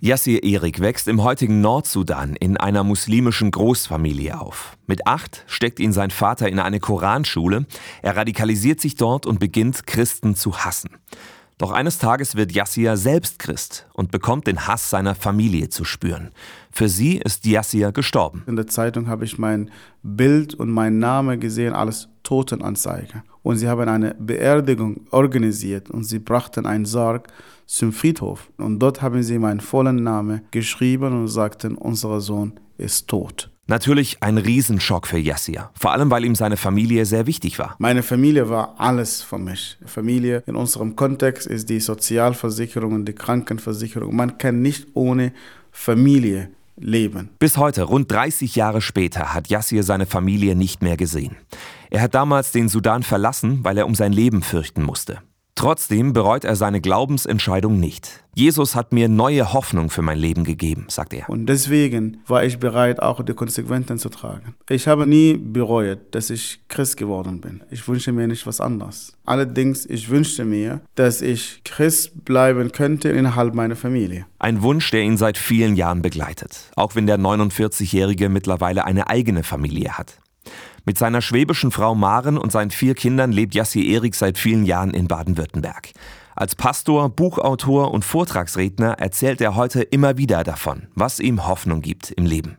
Yassir Erik wächst im heutigen Nordsudan in einer muslimischen Großfamilie auf. Mit acht steckt ihn sein Vater in eine Koranschule. Er radikalisiert sich dort und beginnt, Christen zu hassen. Doch eines Tages wird Yassir selbst Christ und bekommt den Hass seiner Familie zu spüren. Für sie ist Yassir gestorben. In der Zeitung habe ich mein Bild und meinen Namen gesehen, alles Totenanzeige. Und sie haben eine Beerdigung organisiert und sie brachten einen Sarg zum Friedhof. Und dort haben sie meinen vollen Namen geschrieben und sagten, unser Sohn ist tot. Natürlich ein Riesenschock für Yassir, vor allem weil ihm seine Familie sehr wichtig war. Meine Familie war alles für mich. Familie in unserem Kontext ist die Sozialversicherung und die Krankenversicherung. Man kann nicht ohne Familie leben. Bis heute, rund 30 Jahre später, hat Yassir seine Familie nicht mehr gesehen. Er hat damals den Sudan verlassen, weil er um sein Leben fürchten musste. Trotzdem bereut er seine Glaubensentscheidung nicht. Jesus hat mir neue Hoffnung für mein Leben gegeben, sagt er. Und deswegen war ich bereit, auch die Konsequenzen zu tragen. Ich habe nie bereut, dass ich Christ geworden bin. Ich wünsche mir nicht was anderes. Allerdings, ich wünschte mir, dass ich Christ bleiben könnte innerhalb meiner Familie. Ein Wunsch, der ihn seit vielen Jahren begleitet, auch wenn der 49-Jährige mittlerweile eine eigene Familie hat. Mit seiner schwäbischen Frau Maren und seinen vier Kindern lebt Jassi Erik seit vielen Jahren in Baden-Württemberg. Als Pastor, Buchautor und Vortragsredner erzählt er heute immer wieder davon, was ihm Hoffnung gibt im Leben.